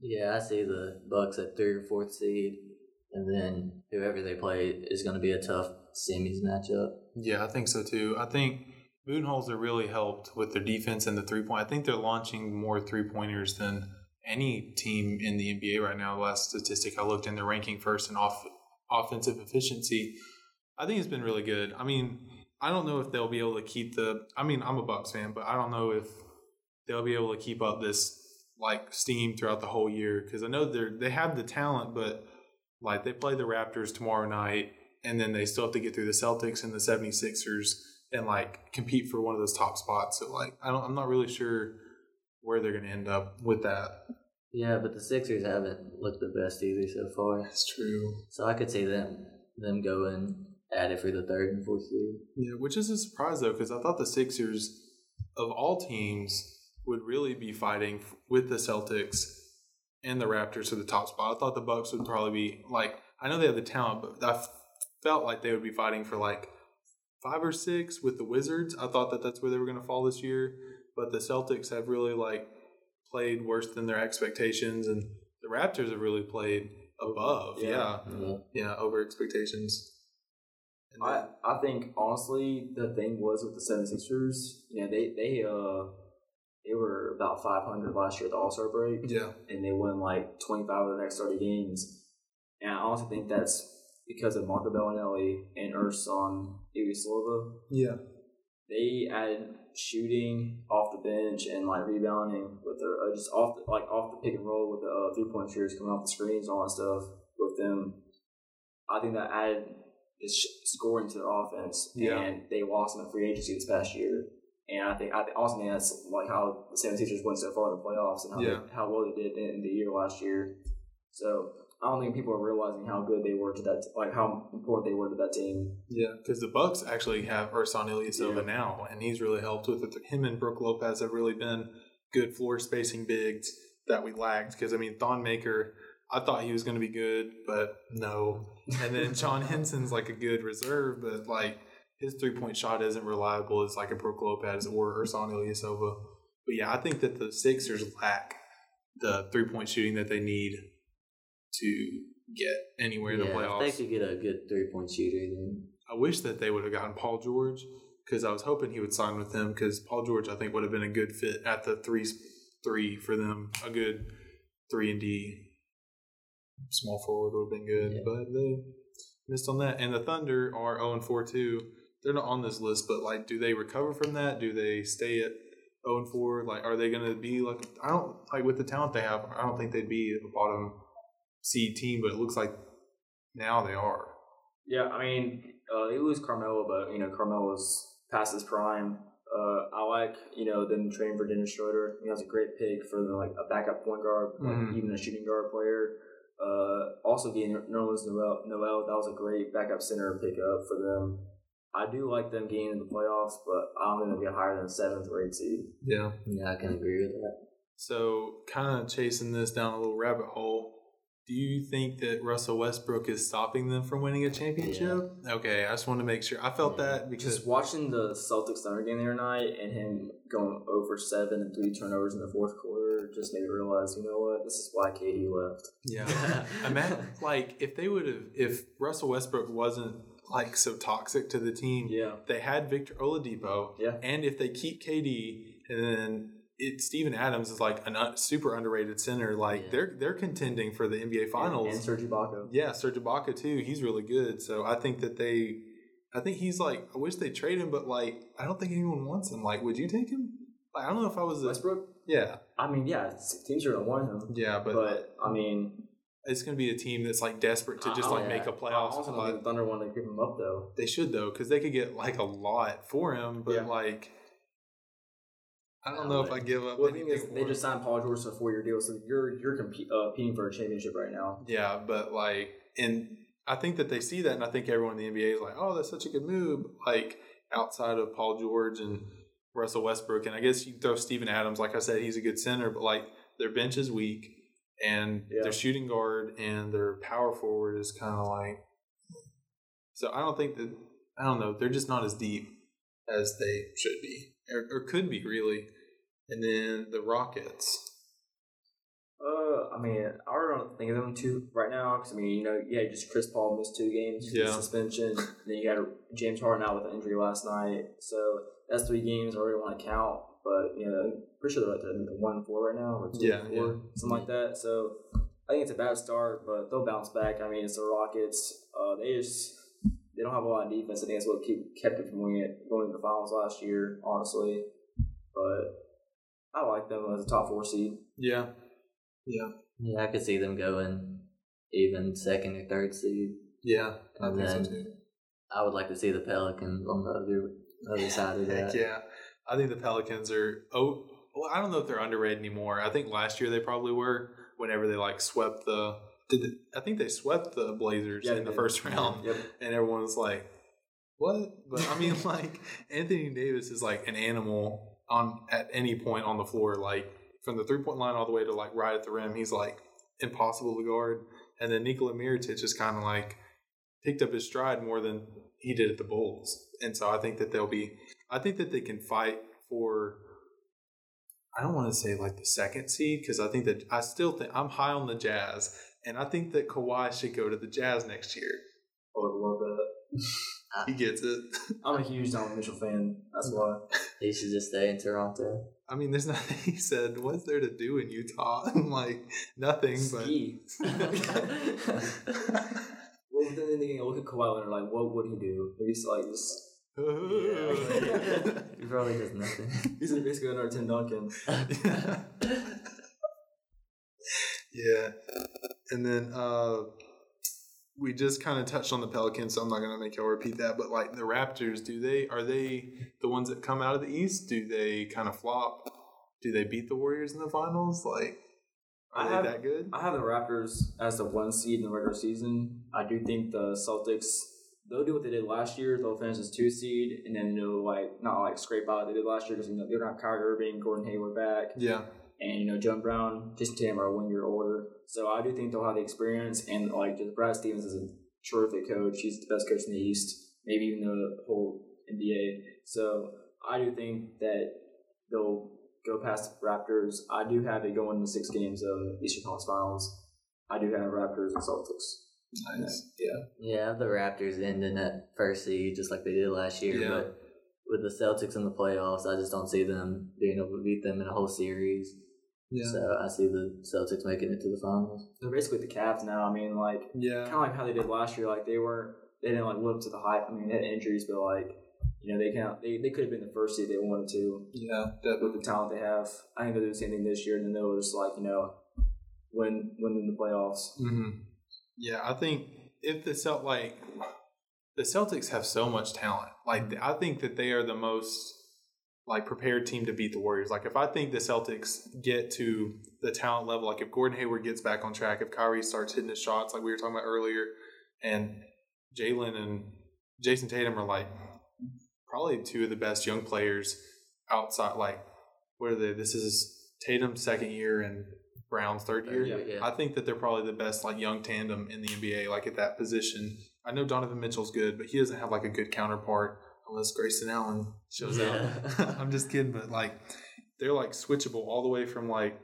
Yeah, I see the Bucks at third or fourth seed, and then whoever they play is going to be a tough semis matchup. Yeah, I think so too. I think Budenholzer really helped with their defense and the three point. I think they're launching more three pointers than any team in the NBA right now. The last statistic I looked in, they're ranking first in off offensive efficiency. I think it's been really good. I mean, I don't know if they'll be able to keep the. I mean, I'm a Bucks fan, but I don't know if they'll be able to keep up this like steam throughout the whole year because I know they're they have the talent, but like they play the Raptors tomorrow night and then they still have to get through the Celtics and the 76ers and like compete for one of those top spots. So like I don't I'm not really sure where they're going to end up with that. Yeah, but the Sixers haven't looked the best either so far. That's true. So I could see them them going at it for the third and fourth seed. Yeah, which is a surprise though, because I thought the Sixers, of all teams, would really be fighting with the Celtics and the Raptors for the top spot. I thought the Bucks would probably be like, I know they have the talent, but I f- felt like they would be fighting for like five or six with the Wizards. I thought that that's where they were going to fall this year, but the Celtics have really like played worse than their expectations, and the Raptors have really played above. Yeah. Yeah, Yeah. yeah, over expectations. And I, I think honestly the thing was with the 76ers, you know, they they uh they were about 500 last year at the All Star break, yeah, and they won like 25 of the next 30 games. And I honestly think that's because of Marco Belinelli and Ersan Ilyasova. yeah. They added shooting off the bench and like rebounding with their uh, just off the, like off the pick and roll with the uh, three point shooters coming off the screens and all that stuff with them. I think that added is scoring to their offense, Yeah. and they lost in the free agency this past year. And I think I think- also think that's like how the 76ers went so far in the playoffs and how Yeah. they, how well they did in the year last year. So I don't think people are realizing how good they were to that, like how important they were to that team. Yeah, because the Bucks actually have Ersan Ilyasova Yeah. now, and he's really helped with it. Him and Brook Lopez have really been good floor spacing bigs that we lacked. Because I mean, Thon Maker, I thought he was going to be good, but no. And then John Henson's like a good reserve, but like his three point shot isn't reliable as like a Brook Lopez or Ersan Ilyasova. But yeah, I think that the Sixers lack the three point shooting that they need to get anywhere in the playoffs. if they could get a good three point shooter, then I wish that they would have gotten Paul George because I was hoping he would sign with them because Paul George I think would have been a good fit at the three three for them, a good three and D small forward would have been good, Yeah. but they missed on that. And the Thunder are zero and four too. They're not on this list, but like, do they recover from that? Do they stay at zero and four? Like, are they going to be like? I don't like with the talent they have. I don't think they'd be a bottom seed team, but it looks like now they are. Yeah, I mean, uh, they lose Carmelo, but you know Carmelo's past his prime. Uh, I like you know them trading for Dennis Schroeder. He has a great pick for the, like a backup point guard, like Mhm. even a shooting guard player. Uh, also getting Nerlens Noel, Noel, that was a great backup center pickup for them. I do like them getting in the playoffs, but I don't think they'll get higher than seventh or eighth seed. Yeah. yeah, I can agree with that. So, kind of chasing this down a little rabbit hole, do you think that Russell Westbrook is stopping them from winning a championship? Okay, I just want to make sure. I felt Yeah. that because Just watching the Celtics Thunder game the other night and him going over seven and three turnovers in the fourth quarter just made me realize, you know what, this is why KD left. yeah, imagine like if they would have if Russell Westbrook wasn't like so toxic to the team, Yeah. they had Victor Oladipo, Yeah. and if they keep KD and then. It, Steven Adams is like a un- uh, super underrated center. Like Yeah. they're they're contending for the NBA Finals. And, and Serge Ibaka. Yeah, Serge Ibaka too. He's really good. So I think that they, I think he's like. I wish they trade him, but like I don't think anyone wants him. Like, would you take him? Like, I don't know if I was. A, Westbrook? yeah, I mean, yeah, teams are to want him. yeah, but, But, I mean, it's going to be a team that's like desperate to just I- like I- make a I playoff also don't spot. think the Thunder want to give him up, though. They should though, because they could get like a lot for him. But Yeah. like, I don't know if I give up. Well, the thing is, they just signed Paul George to a four year deal, so you're you're uh, competing for a championship right now. Yeah, but like, and I think that they see that, and I think everyone in the NBA is like, "Oh, that's such a good move." Like outside of Paul George and Russell Westbrook, and I guess you throw Steven Adams. Like I said, he's a good center, but like their bench is weak, and Yeah. their shooting guard and their power forward is kind of like. So I don't think that I don't know. They're just not as deep as they should be, or, or could be really. And then the Rockets. Uh, I mean, I don't think of them two right now because I mean, you know, yeah, just Chris Paul missed two games, Yeah. suspension. then you got James Harden out with an injury last night, so that's three games I really want to count. But you know, pretty sure they're at the one and four right now, or two Yeah, and four, something like that. So I think it's a bad start, but they'll bounce back. I mean, it's the Rockets. Uh, they just they don't have a lot of defense. I think that's what keep, kept them from winning it, going to the finals last year, honestly. But I like them as a top four seed. Yeah, yeah. Yeah, I could see them going even second or third seed. Yeah, I And think so too. I would like to see the Pelicans on the other other side of Heck that. yeah. I think the Pelicans are oh well, I don't know if they're underrated anymore. I think last year they probably were whenever they like swept the did the, I think they swept the Blazers Yeah, in the first round Yep. and everyone was like what? But I mean like Anthony Davis is like an animal on at any point on the floor like from the three point line all the way to like right at the rim. He's like impossible to guard. And then Nikola Mirotic is kind of like picked up his stride more than he did at the Bulls. And so I think that they'll be I think that they can fight for I don't want to say like the second seed because I think that I still think I'm high on the Jazz and I think that Kawhi should go to the Jazz next year. I would love that. He gets it. I'm a huge Donovan Mitchell fan. That's why. He should just stay in Toronto. I mean, there's nothing. He said, "What's there to do in Utah?" I'm like, nothing. But Ski. Well, then then again, look at Kawhi Leonard. Like, what would he do? Maybe he's like just He probably does nothing. he's basically another Tim Duncan. yeah. And then uh, we just kind of touched on the Pelicans, so I'm not gonna make y'all repeat that. But like the Raptors, do they are they the ones that come out of the East? Do they kind of flop? Do they beat the Warriors in the finals? Like, are I they have- that good? I have the Raptors as the one seed in the regular season. I do think the Celtics they'll do what they did last year. They'll finish as two seed, and then they'll like not like scrape out what they did last year because you know they're gonna have Kyrie Irving, Gordon Hayward back, Yeah. And you know John Brown, Jayson Tatum are one year older. So I do think they'll have the experience, and like just Brad Stevens is a terrific coach. He's the best coach in the East, maybe even the whole NBA. So I do think that they'll go past the Raptors. I do have it going to six games of Eastern Conference Finals. I do have Raptors and Celtics. Nice. Yeah. Yeah, the Raptors ending at first seed just like they did last year. Yeah. But with the Celtics in the playoffs, I just don't see them being able to beat them in a whole series. Yeah. So I see the Celtics making it to the finals. They're basically the Cavs now. I mean, like yeah, kind of like how they did last year. Like they weren't, they didn't like live up to the hype. I mean, they had injuries, but like you know, they can they they could have been the first seed they wanted to. Yeah. with the talent they have. I think they'll do the same thing this year, and then they'll just like you know win win in the playoffs. hmm Yeah, I think if the Celt like the Celtics have so much talent. Like I think that they are the most like prepared team to beat the Warriors. Like if I think the Celtics get to the talent level, like if Gordon Hayward gets back on track, if Kyrie starts hitting his shots like we were talking about earlier, and Jaylen and Jayson Tatum are like probably two of the best young players outside. Like what are they? This is Tatum's second year and Brown's third year. Yeah. yeah. I think that they're probably the best like young tandem in the NBA, like at that position. I know Donovan Mitchell's good, but he doesn't have like a good counterpart unless Grayson Allen shows Yeah. out. I'm just kidding, but like they're like switchable all the way from like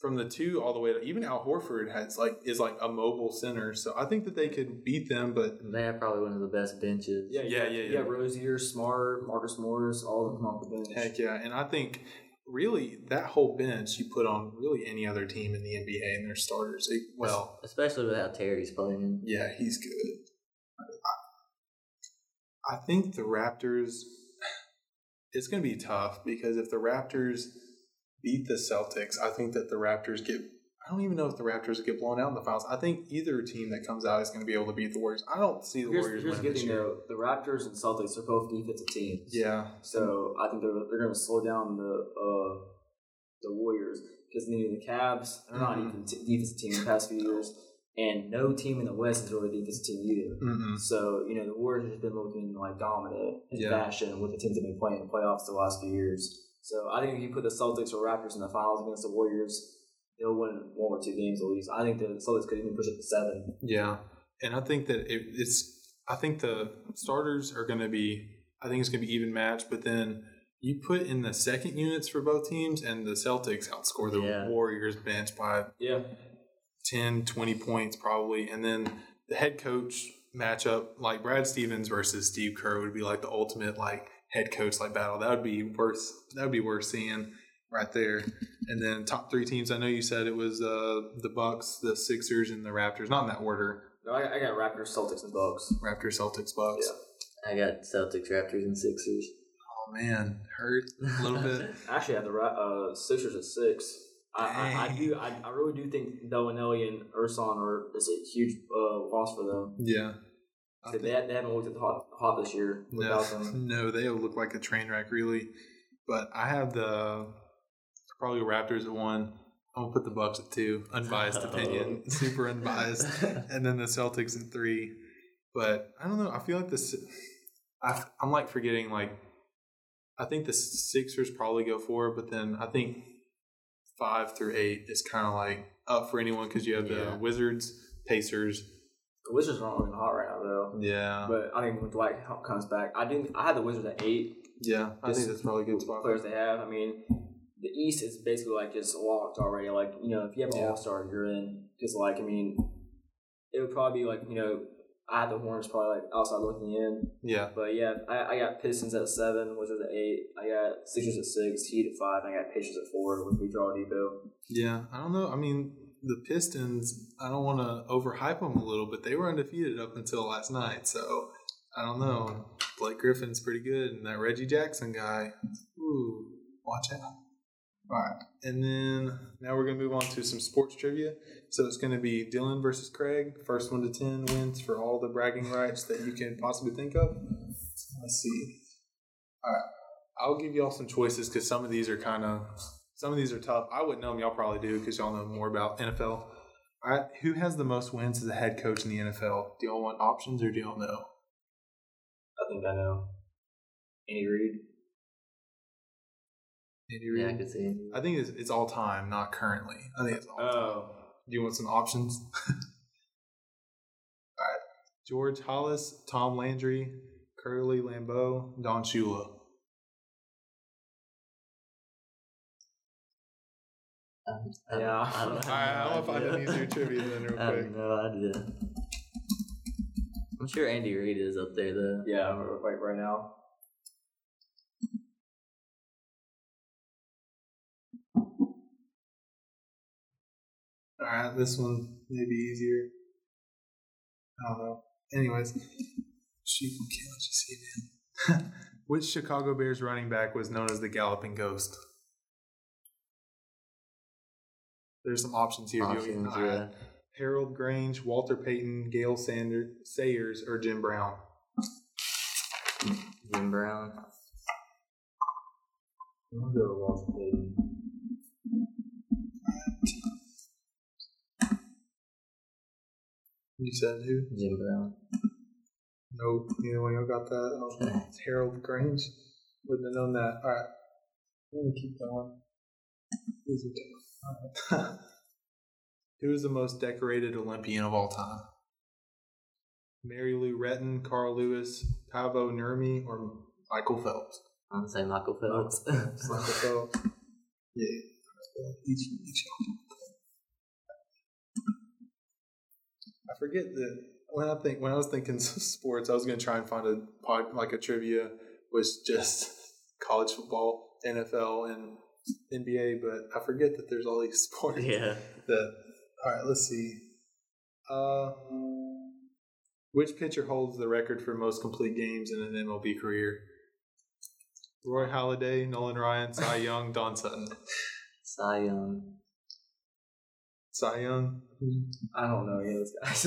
from the two all the way to even Al Horford has like is like a mobile center. So I think that they could beat them, but They have probably one of the best benches. Yeah, Yeah, yeah, yeah, yeah. yeah. Rozier, Smart, Marcus Morris, all of them come off the bench. heck yeah. And I think really that whole bench you put on really any other team in the NBA and their starters. It, well, Especially with how Terry's playing. Yeah, he's good. I, think the Raptors. It's going to be tough because if the Raptors beat the Celtics, I think that the Raptors get. I don't even know if the Raptors get blown out in the finals. I think either team that comes out is going to be able to beat the Warriors. I don't see the Here's, Warriors here's winning this year. though: the Raptors and Celtics are both defensive teams. Yeah, So I think they're they're going to slow down the uh, the Warriors because neither the Cavs they're not Mhm. even t- defensive team in the past few years, and no team in the West is really defensive team either. Mm-mm. So you know the Warriors have been looking like dominant in Yeah. fashion with the teams that have been playing in the playoffs the last few years. So I think if you put the Celtics or Raptors in the finals against the Warriors, they'll win one or two games at least. I think the Celtics could even push it to seven. yeah, and I think that it, it's. I think the starters are going to be. I think it's going to be even match, but then. You put in the second units for both teams, and the Celtics outscore the Yeah. Warriors bench by Yeah, 10, 20 points probably. And then the head coach matchup, like Brad Stevens versus Steve Kerr, would be like the ultimate like head coach like battle. That would be worth. That would be worth seeing right there. And then top three teams. I know you said it was uh, the Bucks, the Sixers, and the Raptors. Not in that order. no, I, I got Raptors, Celtics, and Bucks. Raptors, Celtics, Bucks. Yeah. I got Celtics, Raptors, and Sixers. Oh man, hurt a little bit. I Actually, had the uh, Sixers at six. I, I, I do. I, I really do think Belinelli and Ersan are is a huge uh, loss for them. Yeah. I They, they haven't looked at hot, hot this year no, them. no, they look like a train wreck, really. But I have the probably Raptors at one. I'm gonna put the Bucks at two. Unbiased opinion, super unbiased, and then the Celtics at three. But I don't know. I feel like this. I, I'm like forgetting. Like, I think the Sixers probably go four, but then I think five through eight is kind of like up for anyone because you have the Wizards, Pacers. The Wizards aren't looking hot right now though. Yeah, But I think when Dwight comes back, I do. I had the Wizards at eight. yeah. I think that's probably a good spot. Players they have. I mean, the East is basically like just locked already. Like you know, if you have an Yeah. All Star, you're in. Because like I mean, it would probably be like you know, I had the Hornets probably like outside looking in. Yeah, But yeah, I, I got Pistons at seven, Wizards at eight. I got Sixers at six, Heat at five. And I got Pacers at four with Oladipo. yeah. I don't know. I mean, the Pistons. I don't want to overhype them a little, but they were undefeated up until last night. So I don't know. Blake Griffin's pretty good, and that Reggie Jackson guy. Ooh, watch out. All right, and then now we're gonna move on to some sports trivia. So it's gonna be Dylan versus Craig. First one to ten wins for all the bragging rights that you can possibly think of. Let's see. All right, I'll give y'all some choices because some of these are kind of some of these are tough. I wouldn't know them. Y'all probably do because y'all know more about NFL. All right, who has the most wins as a head coach in the NFL? Do y'all want options or do y'all know? I think I know. Andy Reid. Andy Yeah, I Reid? could see. I think it's, it's all time, not currently. I think it's all time. Oh, Do you want some options? all right, George Halas, Tom Landry, Curly Lambeau, Don Shula. Um, I don't- Yeah. I don't All right, have no I'll find an easier trivia then real I have quick. no idea. I'm sure Andy Reid is up there though. yeah, right, right now. All right, this one may be easier. I don't know. Anyways, she from Kansas, you see, man. Which Chicago Bears running back was known as the Galloping Ghost? There's some options here. if you- Options, all right. yeah. Harold Grange, Walter Payton, Gale Sanders, Sayers, or Jim Brown. Jim Brown. I'm gonna go with Walter Payton. You said who? Jim Brown. No, neither one of y'all got that. Oh, it's Harold Grange. Wouldn't have known that. All right. Let me keep going. These are tough. All right. Who is the most decorated Olympian of all time? Mary Lou Retton, Carl Lewis, Paavo Nurmi, or Michael Phelps? I'm gonna say Michael Phelps. Michael Phelps. Yeah. Each, each. Forget that when I think when I was thinking sports, I was going to try and find a pod, like a trivia was just college football, NFL, and NBA, but I forget that there's all these sports. yeah. That all right, let's see. Uh, which pitcher holds the record for most complete games in an MLB career? Roy Halladay, Nolan Ryan, Cy Young, Don Sutton. Cy Young. Cy Young. I don't know any of those guys.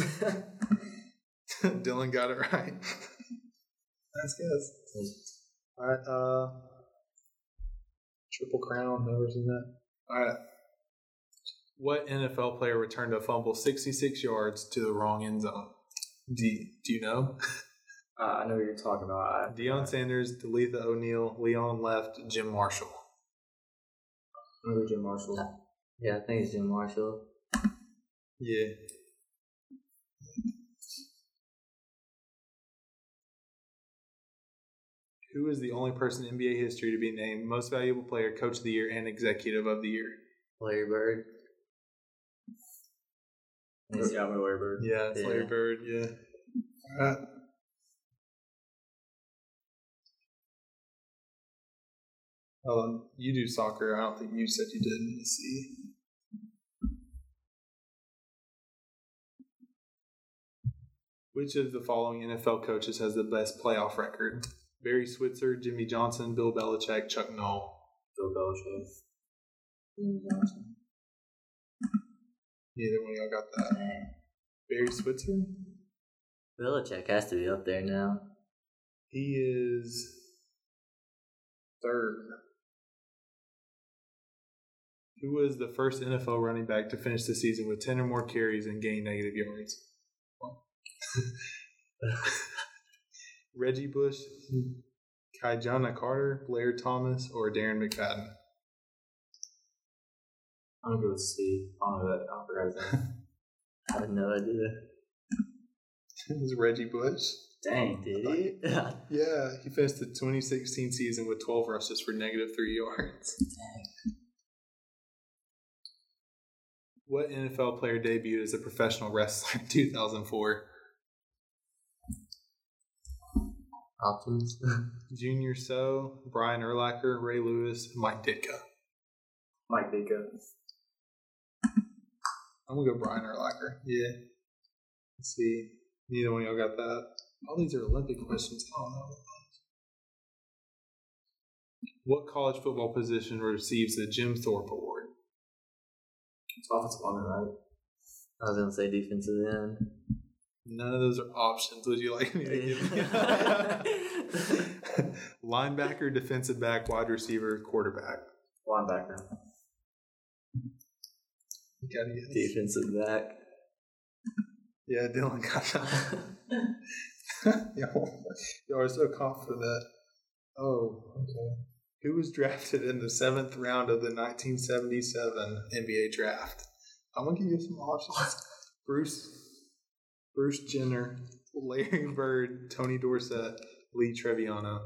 Dylan got it right. nice guess. All right. Uh, triple crown. Never seen that. All right. What NFL player returned a fumble 66 yards to the wrong end zone? Do you, do you know? uh, I know what you're talking about. I, Deion Sanders, Deltha O'Neal, Leon Lett, Jim Marshall. I know Jim Marshall. Yeah, I think it's Jim Marshall. Yeah. Who is the only person in NBA history to be named Most Valuable Player, Coach of the Year, and Executive of the Year? Larry Bird. He's- Yeah, I'm Larry Bird. Yeah, it's Larry Bird. Yeah. All right. Oh, you do soccer. I don't think you said you did. Let's see. Which of the following NFL coaches has the best playoff record? Barry Switzer, Jimmy Johnson, Bill Belichick, Chuck Noll. Bill Belichick. Jim Johnson. Neither one of y'all got that. Dang. Barry Switzer? Belichick has to be up there now. He is third. Who was the first NFL running back to finish the season with 10 or more carries and gain negative yards? Reggie Bush, Ki-Jana Carter, Blair Thomas, or Darren McFadden? I'm gonna go with C. I don't know that. I don't forgot his. I have no idea. It was Reggie Bush. Dang. Did he? Yeah, he finished the 2016 season with 12 rushes for negative three yards. Dang. What NFL player debuted as a professional wrestler in 2004? Options. Junior Seau, Brian Urlacher, Ray Lewis, Mike Ditka. Mike Ditka. I'm gonna go Brian Urlacher. Yeah. Let's see. Neither one of y'all got that. All these are Olympic questions. I don't know. What college football position receives the Jim Thorpe Award? It's offensive lineman, right? I was gonna say defensive end. None of those are options. Would you like me to give you? Linebacker, defensive back, wide receiver, quarterback. Linebacker. You gotta guess. defensive back. Yeah, Dylan got that. y'all, y'all are so confident that. Oh, okay. Who was drafted in the seventh round of the 1977 NBA draft? I'm gonna give you some options. Bruce, Bruce Jenner, Larry Bird, Tony Dorsett, Lee Treviano,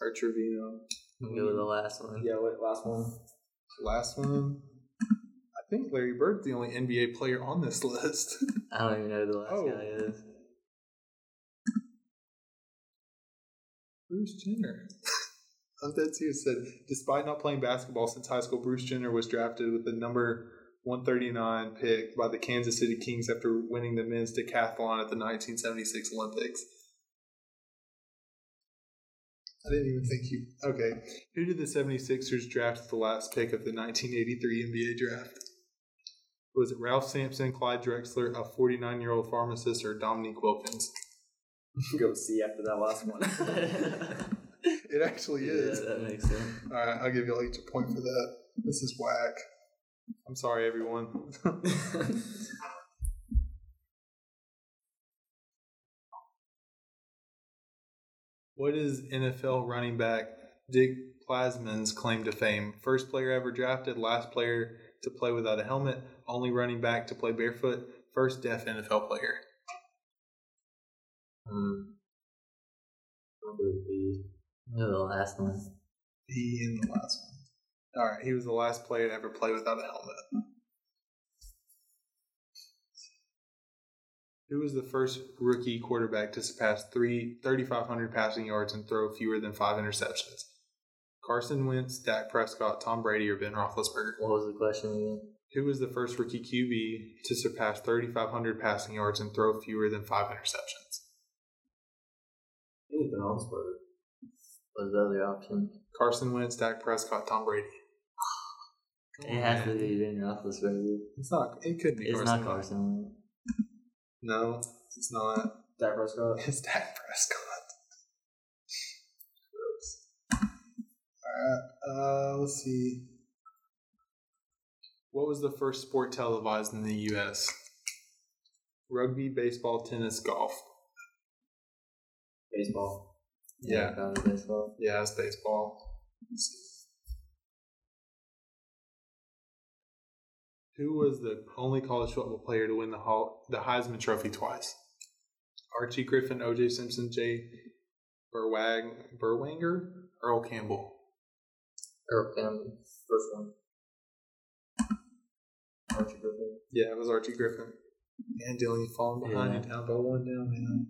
or Trevino. Go with the last one. Yeah, wait, last one. Last one. I think Larry Bird's the only NBA player on this list. I don't even know who the last Oh. guy is. Bruce Jenner. I'm dead serious. Said, despite not playing basketball since high school, Bruce Jenner was drafted with the number 139 pick by the Kansas City Kings after winning the men's decathlon at the 1976 Olympics. I didn't even think you. Okay. Who did the 76ers draft at the last pick of the 1983 NBA draft? Was it Ralph Sampson, Clyde Drexler, a 49 year old pharmacist, or Dominique Wilkins? go see after that last one. It actually is. Yeah, that makes sense. All right, I'll give you all each a point for that. This is whack. I'm sorry, everyone. what is NFL running back Dick Plasman's claim to fame? First player ever drafted, last player to play without a helmet, only running back to play barefoot, first deaf NFL player. Um, I'll go with B. go with the last one. In the last one. All right, he was the last player to ever play without a helmet. Who was the first rookie quarterback to surpass three 3,500 passing yards and throw fewer than five interceptions? Carson Wentz, Dak Prescott, Tom Brady, or Ben Roethlisberger? What was the question again? Who was the first rookie QB to surpass 3,500 passing yards and throw fewer than five interceptions? I think it's Ben Roethlisberger. What was the other option? Carson Wentz, Dak Prescott, Tom Brady. It has to be Ben Roethlisberger. It's not. It could be. It's Carson not Wentz. Carson. No, it's not. Dak Prescott. It's Dak Prescott. Gross. Alright, uh, let's see. What was the first sport televised in the U.S.? Rugby, baseball, tennis, golf. Baseball. Yeah, probably baseball. yeah, it's baseball. Who was the only college football player to win the Hall, the Heisman Trophy twice? Archie Griffin, O.J. Simpson, Jay Burwag, Berwanger, Earl Campbell. Earl Campbell. First one. Archie Griffin. Yeah, it was Archie Griffin. And Dylan, you falling behind Yeah. you down by one down, man.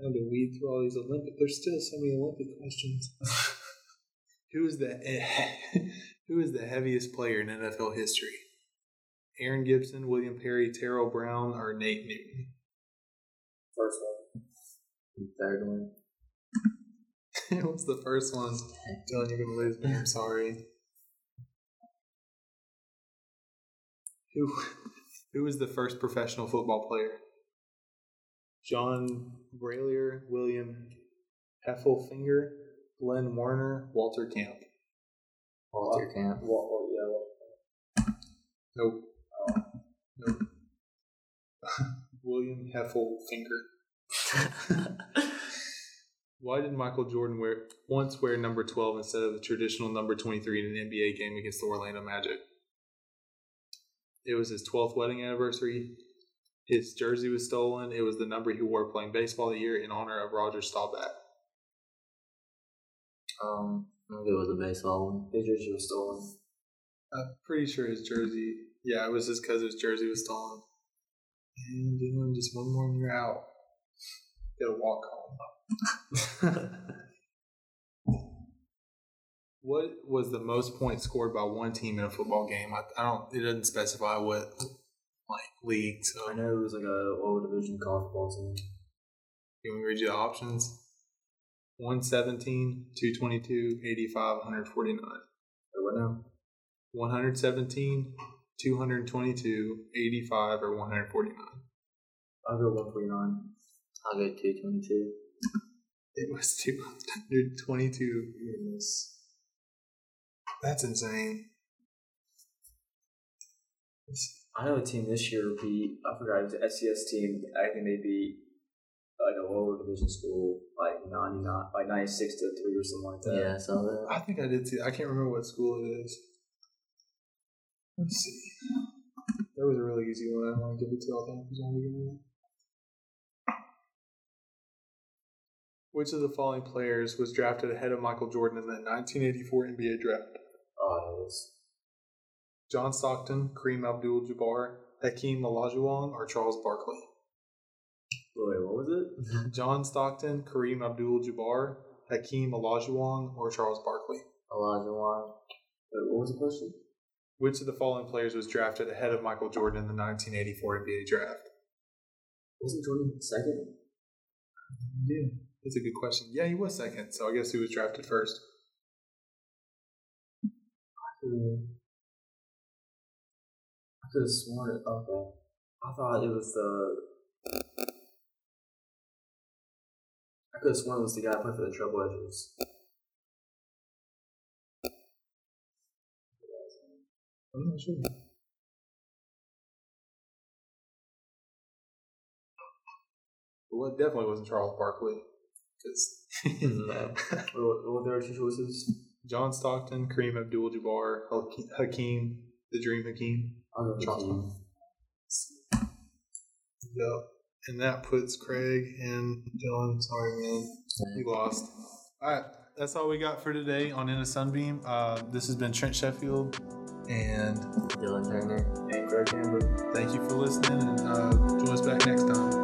I had to weed through all these Olympic. There's still so many Olympic questions. who is the who is the heaviest player in NFL history? Aaron Gibson, William Perry, Terrell Brown, or Nate Newton? First one. Third one. it was the first one. Dylan, you're gonna lose me. I'm sorry. Who who was the first professional football player? John Brallier, William Heffelfinger, Glenn Warner, Walter Camp. Walter uh, Camp. Well, well, oh, yeah, well, Nope. Oh. Nope. William Heffelfinger. Why did Michael Jordan wear once wear number 12 instead of the traditional number 23 in an NBA game against the Orlando Magic? It was his 12th wedding anniversary. His jersey was stolen. It was the number he wore playing baseball that year in honor of Roger Staubach. Um, I'll go with the baseball one. his jersey was stolen. I'm pretty sure his jersey. Yeah, it was just because his jersey was stolen. And Dylan, just one more and you're out. Gotta walk home. what was the most points scored by one team in a football game? I, I don't. It doesn't specify what like league. So I know it was like a lower division college ball team. you want me to read you the options? 117, 222, 85, 149. Wait, what now? 117, 222, 85, or 149. I'll go 149. I'll go 222. It was 222. Goodness. That's insane. I know a team this year beat, I forgot, it was an SCS team. I think they beat like a lower division school like 99, like 96 to 3 or something like that. Yeah, I saw that. I think I did see. I can't remember what school it is. Let's see. That was a really easy one. I want to give it to all them. Which of the following players was drafted ahead of Michael Jordan in the 1984 NBA draft? Oh, I know this. John Stockton, Kareem Abdul-Jabbar, Hakeem Olajuwon, or Charles Barkley? Wait, what was it? John Stockton, Kareem Abdul-Jabbar, Hakeem Olajuwon, or Charles Barkley? Wan. Wait, what was the question? Which of the following players was drafted ahead of Michael Jordan in the 1984 NBA draft? Wasn't Jordan second? Yeah, that's a good question. Yeah, he was second, so I guess he was drafted first. I could have sworn it. Okay. I thought it was the. I could have sworn it was the guy who played for the Trailblazers. I'm not sure. Well, it definitely wasn't Charles Barkley. Because What, what were their two choices? John Stockton, Kareem Abdul-Jabbar, Hakeem- Hakeem, the Dream Hakeem. I'll go with Charles Hakeem. Yep. And that puts Craig and Dylan. Sorry, man. You lost. All right. That's all we got for today on In a Sunbeam. Uh, this has been Trent Sheffield. And Dylan Turner. And Greg Cameron. thank you for listening. And uh, join us back next time.